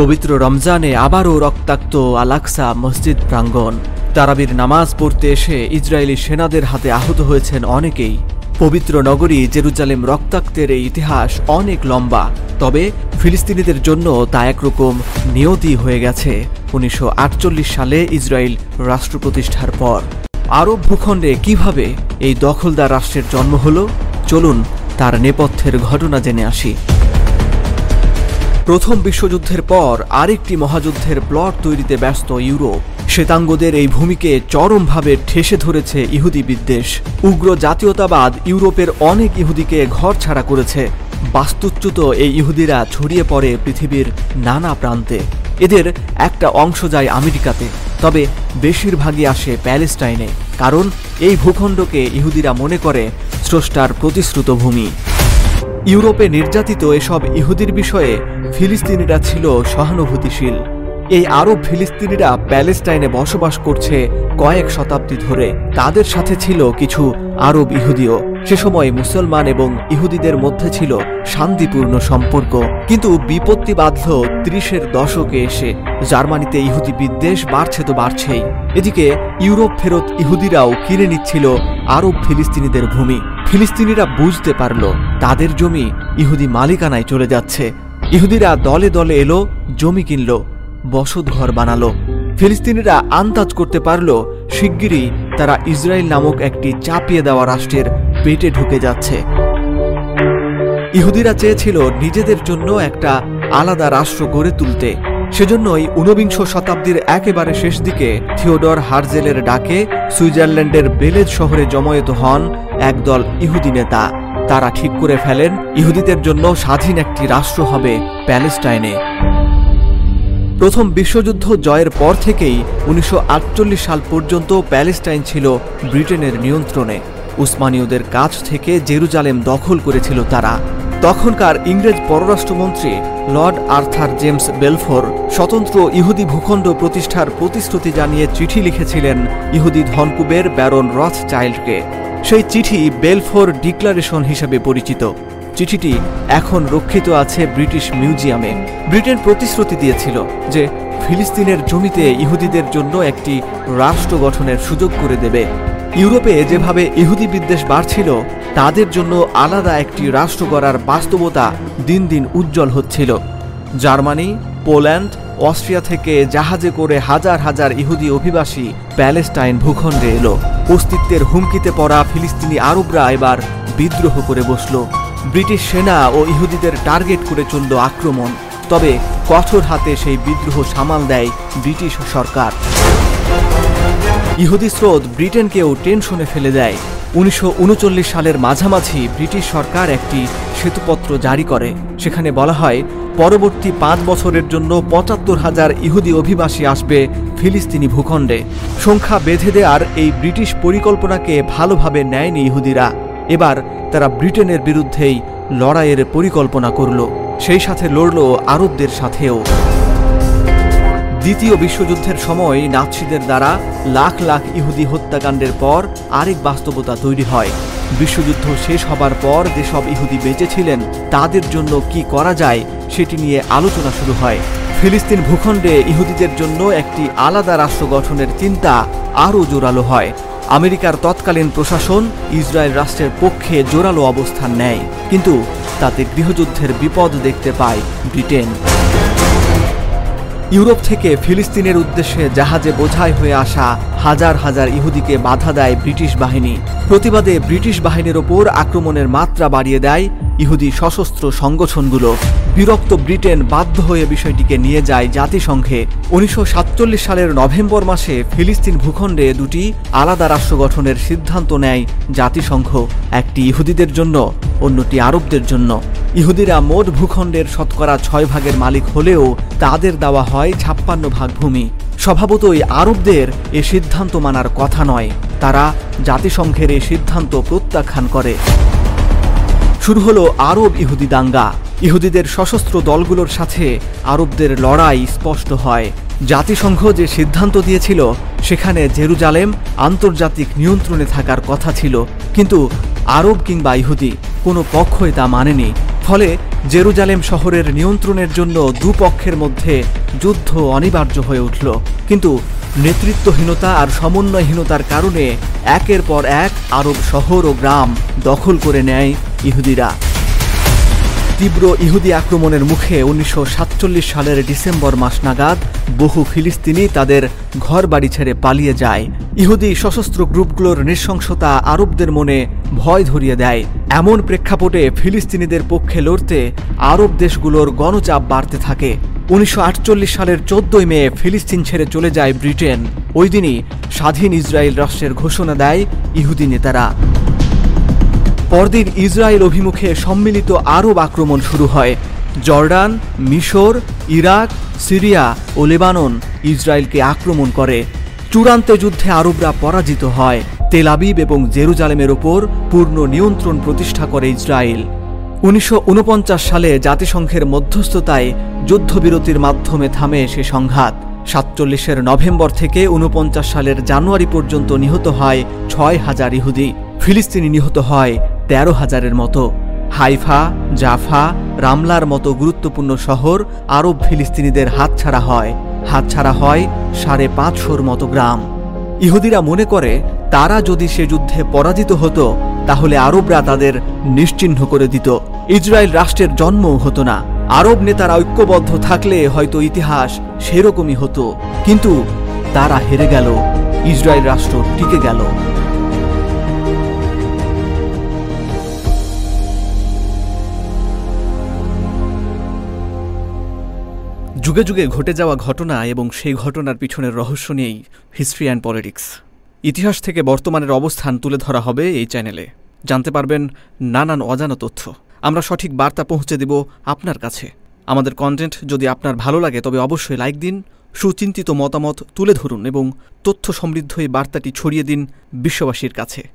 পবিত্র রমজানে আবারও রক্তাক্ত আলাক্সা মসজিদ প্রাঙ্গণ। তারাবির নামাজ পড়তে এসে ইসরায়েলি সেনাদের হাতে আহত হয়েছেন অনেকেই। পবিত্র নগরী জেরুজালেম রক্তাক্তের এই ইতিহাস অনেক লম্বা, তবে ফিলিস্তিনিদের জন্য তা একরকম নিয়তি হয়ে গেছে, উনিশশো আটচল্লিশ সালে ইসরায়েল রাষ্ট্র প্রতিষ্ঠার পর। আরব ভূখণ্ডে কীভাবে এই দখলদার রাষ্ট্রের জন্ম হলো? চলুন তার নেপথ্যের ঘটনা জেনে আসি। প্রথম বিশ্বযুদ্ধের পর আরেকটি মহাযুদ্ধের প্লট তৈরিতে ব্যস্ত ইউরোপ। শ্বেতাঙ্গদের এই ভূমিকে চরমভাবে ঠেসে ধরেছে ইহুদি বিদ্বেষ। উগ্র জাতীয়তাবাদ ইউরোপের অনেক ইহুদিকে ঘর ছাড়া করেছে। বাস্তুচ্যুত এই ইহুদিরা ছড়িয়ে পড়ে পৃথিবীর নানা প্রান্তে। এদের একটা অংশ যায় আমেরিকাতে, তবে বেশিরভাগই আসে প্যালেস্টাইনে, কারণ এই ভূখণ্ডকে ইহুদিরা মনে করে স্রষ্টার প্রতিশ্রুত ভূমি। ইউরোপে নির্যাতিত এসব ইহুদির বিষয়ে ফিলিস্তিনিরা ছিল সহানুভূতিশীল। এই আরব ফিলিস্তিনিরা প্যালেস্টাইনে বসবাস করছে কয়েক শতাব্দী ধরে। তাদের সাথে ছিল কিছু আরব ইহুদিও। সে সময় মুসলমান এবং ইহুদিদের মধ্যে ছিল শান্তিপূর্ণ সম্পর্ক। কিন্তু বিপত্তি বাঁধল ত্রিশের দশকে এসে। জার্মানিতে ইহুদি বিদ্বেষ বাড়ছে তো বাড়ছেই। এদিকে ইউরোপ ফেরত ইহুদিরাও কিনে নিচ্ছিল আরব ফিলিস্তিনিদের ভূমি। ফিলিস্তিনিরা বুঝতে পারল তাদের জমি ইহুদি মালিকানায় চলে যাচ্ছে। ইহুদিরা দলে দলে এলো, জমি কিনল বসত ঘর বানালো। ফিলিস্তিনিরা আন্দাজ করতে পারল, শিগগিরই তারা ইসরায়েল নামক একটি চাপিয়ে দেওয়া রাষ্ট্রের পেটে ঢুকে যাচ্ছে। ইহুদিরা চেয়েছিল নিজেদের জন্য একটা আলাদা রাষ্ট্র গড়ে তুলতে। সেজন্যই ঊনবিংশ শতাব্দীর একেবারে শেষ দিকে থিওডর হার্জেলের ডাকে সুইজারল্যান্ডের বেলেজ শহরে জমায়েত হন একদল ইহুদি নেতা। তারা ঠিক করে ফেলেন, ইহুদিদের জন্য স্বাধীন একটি রাষ্ট্র হবে প্যালেস্টাইনে। প্রথম বিশ্বযুদ্ধ জয়ের পর থেকেই উনিশশো আটচল্লিশ সাল পর্যন্ত প্যালেস্টাইন ছিল ব্রিটেনের নিয়ন্ত্রণে। উসমানীয়দের কাছ থেকে জেরুজালেম দখল করেছিল তারা। তখনকার ইংরেজ পররাষ্ট্রমন্ত্রী লর্ড আর্থার জেমস বেলফোর স্বতন্ত্র ইহুদি ভূখণ্ড প্রতিষ্ঠার প্রতিশ্রুতি জানিয়ে চিঠি লিখেছিলেন ইহুদি ধনকুবের ব্যারন রথ চাইল্ডকে সেই চিঠি বেলফোর ডিক্লারেশন হিসেবে পরিচিত। চিঠিটি এখন রক্ষিত আছে ব্রিটিশ মিউজিয়ামে। ব্রিটেন প্রতিশ্রুতি দিয়েছিল যে ফিলিস্তিনের জমিতে ইহুদিদের জন্য একটি রাষ্ট্র গঠনের সুযোগ করে দেবে। ইউরোপে যেভাবে ইহুদি বিদ্বেষ বাড়ছিল তাদের জন্য আলাদা একটি রাষ্ট্র গড়ার বাস্তবতা দিন দিন উজ্জ্বল হচ্ছিল। জার্মানি, পোল্যান্ড, অস্ট্রিয়া থেকে জাহাজে করে হাজার হাজার ইহুদি অভিবাসী প্যালেস্টাইন ভূখণ্ডে এলো। অস্তিত্বের হুমকিতে পড়া ফিলিস্তিনি আরবরা এবার বিদ্রোহ করে বসল। ব্রিটিশ সেনা ও ইহুদিদের টার্গেট করে চলল আক্রমণ। তবে কঠোর হাতে সেই বিদ্রোহ সামাল দেয় ব্রিটিশ সরকার। ইহুদি স্রোত ব্রিটেনকেও টেনশনে ফেলে দেয়। উনিশশো উনচল্লিশ সালের মাঝামাঝি ব্রিটিশ সরকার একটি শ্বেতপত্র জারি করে। সেখানে বলা হয়, পরবর্তী পাঁচ বছরের জন্য পঁচাত্তর হাজার ইহুদি অভিবাসী আসবে ফিলিস্তিনি ভূখণ্ডে। সংখ্যা বেঁধে দেওয়ার এই ব্রিটিশ পরিকল্পনাকে ভালোভাবে নেয়নি ইহুদিরা। এবার তারা ব্রিটেনের বিরুদ্ধেই লড়াইয়ের পরিকল্পনা করল। সেই সাথে লড়ল আরবদের সাথেও। দ্বিতীয় বিশ্বযুদ্ধের সময় নাৎসিদের দ্বারা লাখ লাখ ইহুদি হত্যাকাণ্ডের পর আরেক বাস্তবতা তৈরি হয়। বিশ্বযুদ্ধ শেষ হবার পর যেসব ইহুদি বেঁচেছিলেন তাদের জন্য কি করা যায় সেটি নিয়ে আলোচনা শুরু হয়। ফিলিস্তিন ভূখণ্ডে ইহুদিদের জন্য একটি আলাদা রাষ্ট্র গঠনের চিন্তা আরও জোরালো হয়। আমেরিকার তৎকালীন প্রশাসন ইসরায়েল রাষ্ট্রের পক্ষে জোরালো অবস্থান নেয়, কিন্তু তাতে গৃহযুদ্ধের বিপদ দেখতে পায় ব্রিটেন। ইউরোপ থেকে ফিলিস্তিনের উদ্দেশ্যে জাহাজে বোঝাই হয়ে আসা হাজার হাজার ইহুদিকে বাধা দেয় ব্রিটিশ বাহিনী। প্রতিবাদে ব্রিটিশ বাহিনীর ওপর আক্রমণের মাত্রা বাড়িয়ে দেয় ইহুদি সশস্ত্র সংগঠনগুলো বিরক্ত ব্রিটেন বাধ্য হয়ে বিষয়টিকে নিয়ে যায় জাতিসংঘে। উনিশশো সাতচল্লিশ সালের নভেম্বর মাসে ফিলিস্তিন ভূখণ্ডে দুটি আলাদা রাষ্ট্র গঠনের সিদ্ধান্ত নেয় জাতিসংঘ, একটি ইহুদিদের জন্য, অন্যটি আরবদের জন্য। ইহুদিরা মোট ভূখণ্ডের শতকরা ছয় ভাগের মালিক হলেও তাদের দেওয়া হয় ছাপ্পান্ন ভাগ ভূমি। স্বভাবতই আরবদের এ সিদ্ধান্ত মানার কথা নয়। তারা জাতিসংঘের এই সিদ্ধান্ত প্রত্যাখ্যান করে। শুরু হলো আরব ইহুদি দাঙ্গা। ইহুদিদের সশস্ত্র দলগুলোর সাথে আরবদের লড়াই স্পষ্ট হয়। জাতিসংঘ যে সিদ্ধান্ত দিয়েছিল, সেখানে জেরুজালেম আন্তর্জাতিক নিয়ন্ত্রণে থাকার কথা ছিল। কিন্তু আরব কিংবা ইহুদি কোনো পক্ষই তা মানেনি। ফলে জেরুজালেম শহরের নিয়ন্ত্রণের জন্য দুপক্ষের মধ্যে যুদ্ধ অনিবার্য হয়ে উঠল। কিন্তু নেতৃত্বহীনতা আর সমন্বয়হীনতার কারণে একের পর এক আরব শহর ও গ্রাম দখল করে নেয় ইহুদিরা। তীব্র ইহুদি আক্রমণের মুখে উনিশশো সাতচল্লিশ সালের ডিসেম্বর মাস নাগাদ বহু ফিলিস্তিনি তাদের ঘর বাড়ি ছেড়ে পালিয়ে যায়। ইহুদি সশস্ত্র গ্রুপগুলোর নৃশংসতা আরবদের মনে ভয় ধরিয়ে দেয়। এমন প্রেক্ষাপটে ফিলিস্তিনিদের পক্ষে লড়তে আরব দেশগুলোর গণচাপ বাড়তে থাকে। উনিশশো আটচল্লিশ সালের চোদ্দই মে ফিলিস্তিন ছেড়ে চলে যায় ব্রিটেন। ওই দিনই স্বাধীন ইসরায়েল রাষ্ট্রের ঘোষণা দেয় ইহুদি নেতারা। পরদিন ইসরায়েল অভিমুখে সম্মিলিত আরব আক্রমণ শুরু হয়। জর্ডান, মিশর, ইরাক, সিরিয়া ও লেবানন ইসরায়েলকে আক্রমণ করে। চূড়ান্ত যুদ্ধে আরবরা পরাজিত হয়। তেল আবিব এবং জেরুজালেমের ওপর পূর্ণ নিয়ন্ত্রণ প্রতিষ্ঠা করে ইসরায়েল। উনিশশো ঊনপঞ্চাশ সালে জাতিসংঘের মধ্যস্থতায় যুদ্ধবিরতির মাধ্যমে থামে সে সংঘাত। সাতচল্লিশের নভেম্বর থেকে উনপঞ্চাশ সালের জানুয়ারি পর্যন্ত নিহত হয় ছয় হাজার ইহুদি। ফিলিস্তিনি নিহত হয় তেরো হাজারের মতো। হাইফা, জাফা, রামলার মতো গুরুত্বপূর্ণ শহর আরব ফিলিস্তিনিদের হাতছাড়া হয়। হাতছাড়া হয় সাড়ে পাঁচশোর মতো গ্রাম। ইহুদিরা মনে করে, তারা যদি সে যুদ্ধে পরাজিত হতো, তাহলে আরবরা তাদের নিশ্চিহ্ন করে দিত। ইসরায়েল রাষ্ট্রের জন্মও হতো না। আরব নেতারা ঐক্যবদ্ধ থাকলে হয়তো ইতিহাস সেরকমই হতো। কিন্তু তারা হেরে গেল। ইসরায়েল রাষ্ট্র টিকে গেল। যুগে যুগে ঘটে যাওয়া ঘটনা এবং সেই ঘটনার পিছনের রহস্য নিয়েই হিস্ট্রি অ্যান্ড পলিটিক্স। ইতিহাস থেকে বর্তমানের অবস্থান তুলে ধরা হবে এই চ্যানেলে। জানতে পারবেন নানান অজানা তথ্য। আমরা সঠিক বার্তা পৌঁছে দেব আপনার কাছে। আমাদের কন্টেন্ট যদি আপনার ভালো লাগে, তবে অবশ্যই লাইক দিন, সুচিন্তিত মতামত তুলে ধরুন এবং তথ্য সমৃদ্ধ এই বার্তাটি ছড়িয়ে দিন বিশ্ববাসীর কাছে।